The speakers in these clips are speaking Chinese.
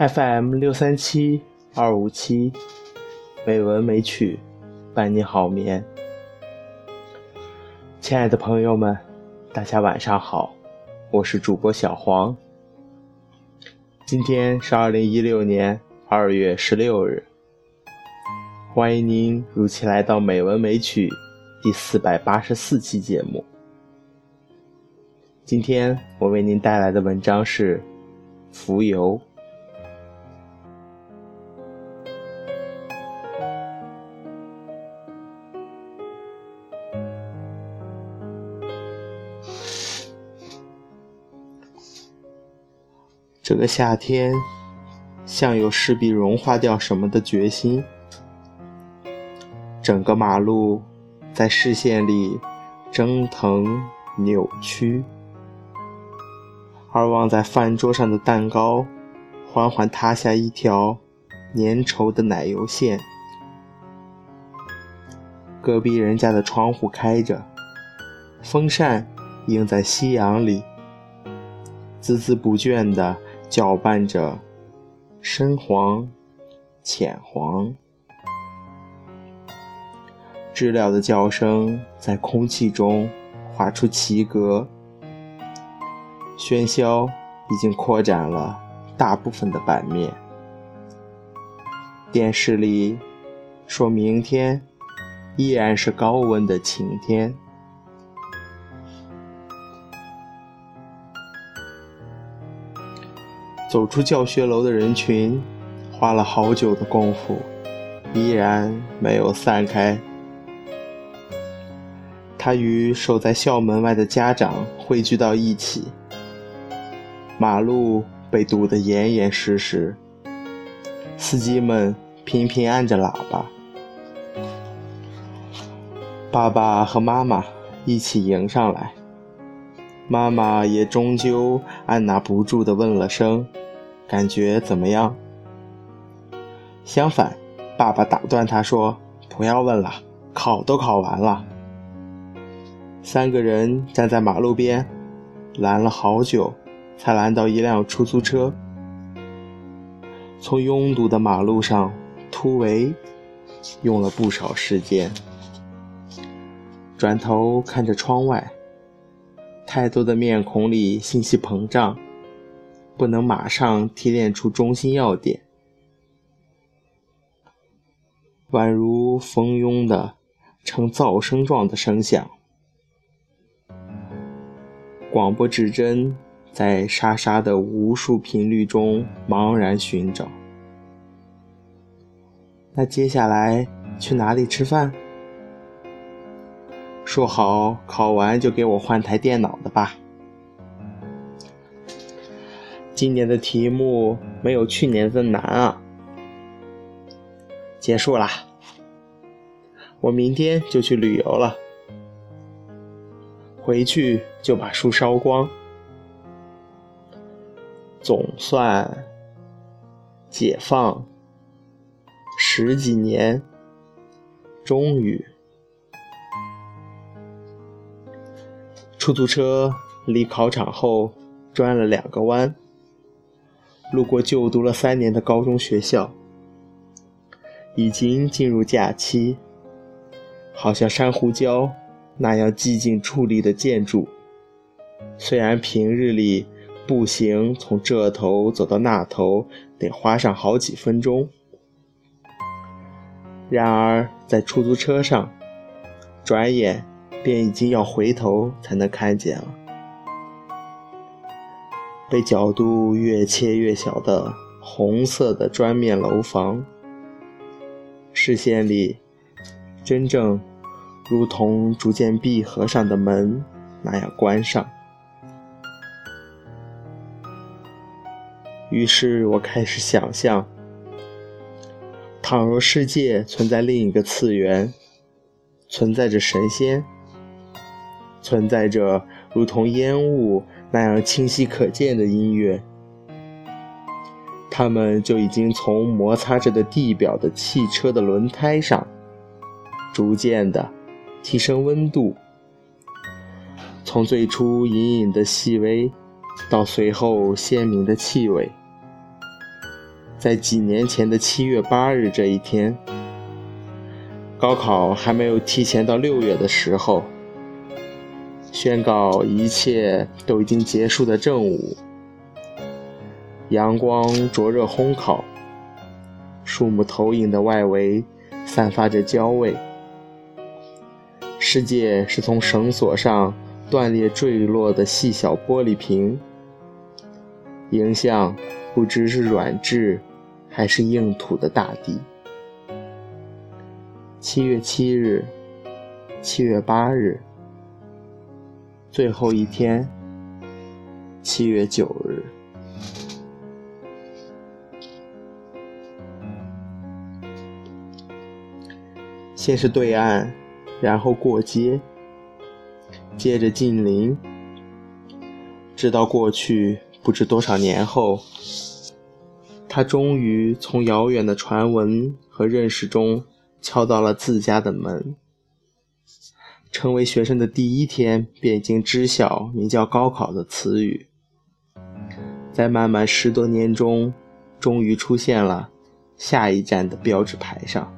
FM 六三七二五七，美文美曲，伴你好眠。亲爱的朋友们，大家晚上好，我是主播小黄。今天是二零一六年二月十六日，欢迎您如期来到《美文美曲》第四百八十四期节目。今天我为您带来的文章是《浮游》。这个夏天，像有势必融化掉什么的决心。整个马路在视线里蒸腾扭曲，而望在饭桌上的蛋糕，缓缓塌下一条粘稠的奶油线。隔壁人家的窗户开着，风扇映在夕阳里，孜孜不倦的。搅拌着深黄、浅黄，知了的叫声在空气中划出奇格，喧嚣已经扩展了大部分的版面。电视里说明天依然是高温的晴天。走出教学楼的人群，花了好久的功夫，依然没有散开。他与守在校门外的家长汇聚到一起，马路被堵得严严实实，司机们频频按着喇叭。爸爸和妈妈一起迎上来，妈妈也终究按捺不住地问了声。感觉怎么样？相反，爸爸打断他说：“不要问了，考都考完了。”三个人站在马路边，拦了好久，才拦到一辆出租车。从拥堵的马路上突围，用了不少时间。转头看着窗外，太多的面孔里信息膨胀。不能马上提炼出中心要点，宛如蜂拥的呈噪声状的声响。广播指针在沙沙的无数频率中茫然寻找。那接下来去哪里吃饭？说好考完就给我换台电脑的吧。今年的题目没有去年的难啊！结束啦，我明天就去旅游了，回去就把书烧光。总算解放十几年，终于，出租车离考场后转了两个弯。路过就读了三年的高中学校，已经进入假期。好像珊瑚礁那样寂静矗立的建筑，虽然平日里步行从这头走到那头得花上好几分钟，然而在出租车上，转眼便已经要回头才能看见了。被角度越切越小的红色的砖面楼房，视线里真正如同逐渐闭合上的门那样关上。于是我开始想象：倘若世界存在另一个次元，存在着神仙，存在着如同烟雾。那样清晰可见的音乐，他们就已经从摩擦着的地表的汽车的轮胎上，逐渐的提升温度，从最初隐隐的细微，到随后鲜明的气味，在几年前的七月八日这一天，高考还没有提前到六月的时候，宣告一切都已经结束的正午，阳光灼热烘烤，树木投影的外围散发着焦味，世界是从绳索上断裂坠落的细小玻璃瓶，迎向不知是软质。还是硬土的大地。七月七日，七月八日，最后一天，七月九日。先是对岸，然后过街，接着近邻，直到过去不知多少年后。他终于从遥远的传闻和认识中敲到了自家的门。成为学生的第一天，便已经知晓名叫高考的词语。在漫漫十多年中，终于出现了下一站的标志牌上，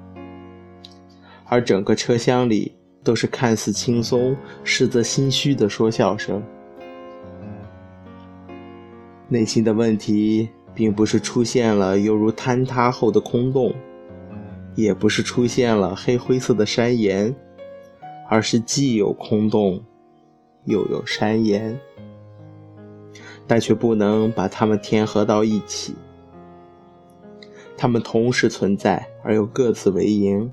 而整个车厢里都是看似轻松，实则心虚的说笑声。内心的问题。并不是出现了犹如坍塌后的空洞，也不是出现了黑灰色的山岩，而是既有空洞，又有山岩，但却不能把它们填合到一起。它们同时存在，而又各自为营。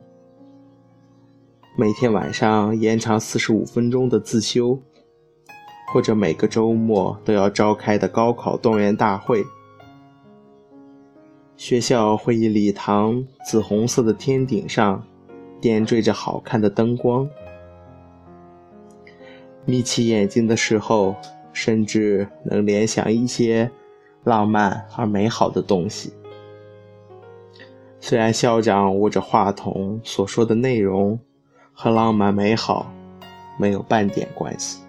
每天晚上延长四十五分钟的自修，或者每个周末都要召开的高考动员大会。学校会议礼堂紫红色的天顶上，点缀着好看的灯光。眯起眼睛的时候，甚至能联想一些浪漫而美好的东西。虽然校长握着话筒所说的内容和浪漫美好没有半点关系，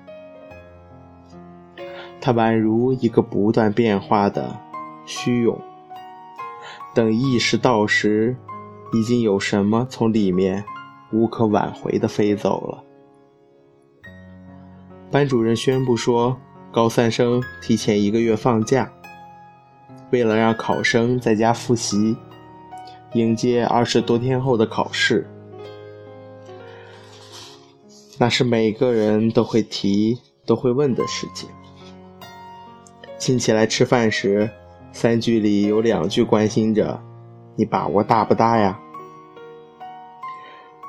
它宛如一个不断变化的虚涌。等意识到时，已经有什么从里面无可挽回的飞走了。班主任宣布说，高三生提前一个月放假，为了让考生在家复习，迎接二十多天后的考试。那是每个人都会提、都会问的事情。亲戚来吃饭时。三句里有两句关心着你把握大不大呀？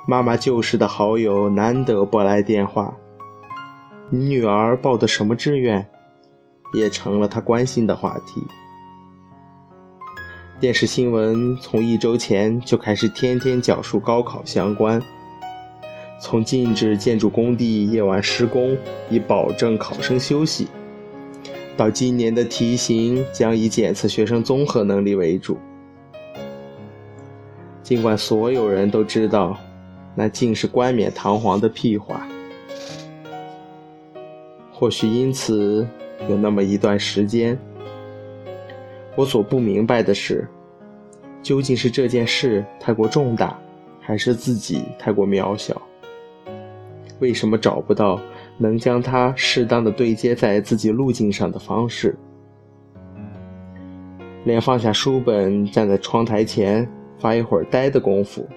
妈妈旧时的好友难得拨来电话，你女儿报的什么志愿，也成了她关心的话题。电视新闻从一周前就开始天天讲述高考相关，从禁止建筑工地夜晚施工以保证考生休息。到今年的题型将以检测学生综合能力为主，尽管所有人都知道，那竟是冠冕堂皇的屁话。或许因此，有那么一段时间，我所不明白的是，究竟是这件事太过重大，还是自己太过渺小？为什么找不到？能将它适当的对接在自己路径上的方式，连放下书本站在窗台前发一会儿呆的功夫，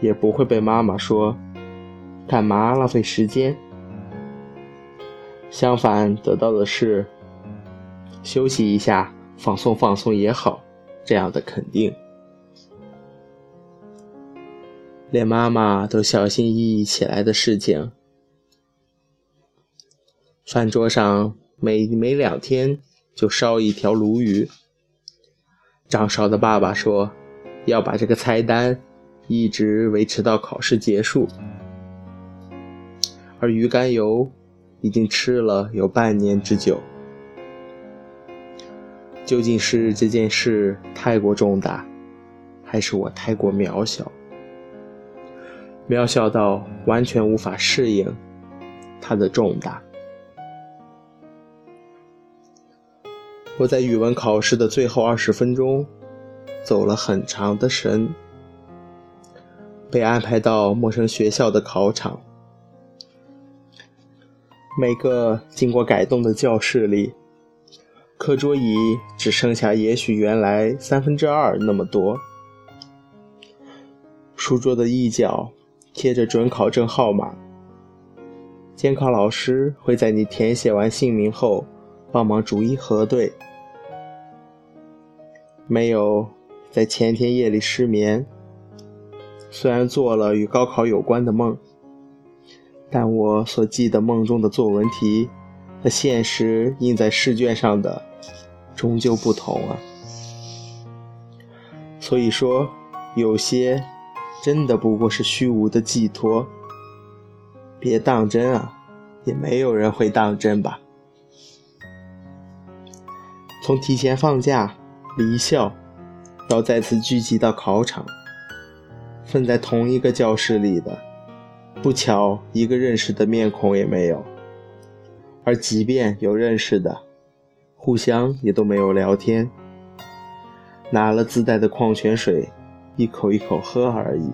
也不会被妈妈说“干嘛浪费时间”。相反，得到的是“休息一下，放松放松也好”这样的肯定。连妈妈都小心翼翼起来的事情。饭桌上每每两天就烧一条鲈鱼。张少的爸爸说，要把这个菜单一直维持到考试结束。而鱼肝油已经吃了有半年之久。究竟是这件事太过重大，还是我太过渺小？渺小到完全无法适应它的重大。我在语文考试的最后二十分钟，走了很长的神，被安排到陌生学校的考场。每个经过改动的教室里，课桌椅只剩下也许原来三分之二那么多。书桌的一角贴着准考证号码，监考老师会在你填写完姓名后，帮忙逐一核对。没有在前天夜里失眠，虽然做了与高考有关的梦。但我所记得梦中的作文题和现实印在试卷上的终究不同啊。所以说，有些真的不过是虚无的寄托。别当真啊，也没有人会当真吧。从提前放假、离校，到再次聚集到考场，分在同一个教室里的。不巧，一个认识的面孔也没有。而即便有认识的，互相也都没有聊天，拿了自带的矿泉水，一口一口喝而已。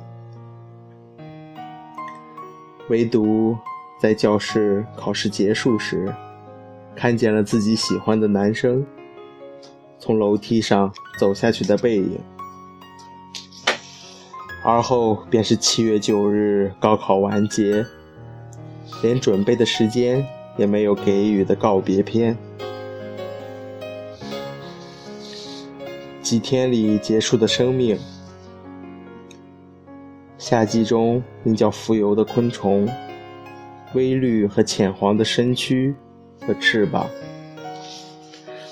唯独在教室考试结束时，看见了自己喜欢的男生从楼梯上走下去的背影。而后便是七月九日高考完结，连准备的时间也没有给予的告别篇。几天里结束的生命，夏季中名叫蜉蝣的昆虫，微绿和浅黄的身躯和翅膀，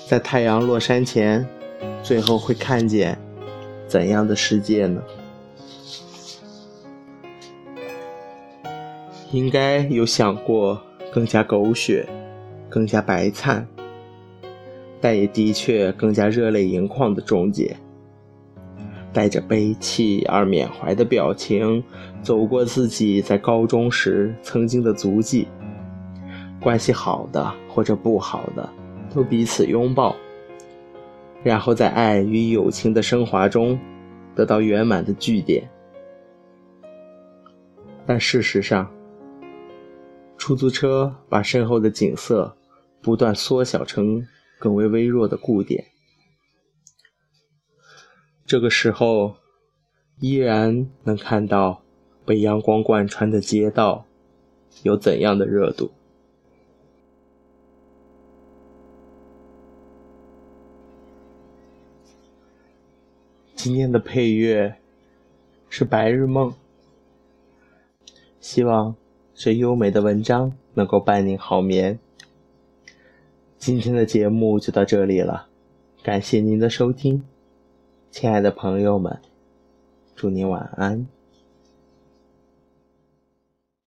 在太阳落山前，最后会看见怎样的世界呢？应该有想过更加狗血、更加白灿，但也的确更加热泪盈眶的终结。带着悲戚而缅怀的表情，走过自己在高中时曾经的足迹，关系好的或者不好的，都彼此拥抱，然后在爱与友情的升华中，得到圆满的句点。但事实上，出租车把身后的景色不断缩小成更为微弱的固点。这个时候，依然能看到被阳光贯穿的街道有怎样的热度。今天的配乐是《白日梦》，希望。最优美的文章能够伴您好眠。今天的节目就到这里了，感谢您的收听，亲爱的朋友们，祝您晚安。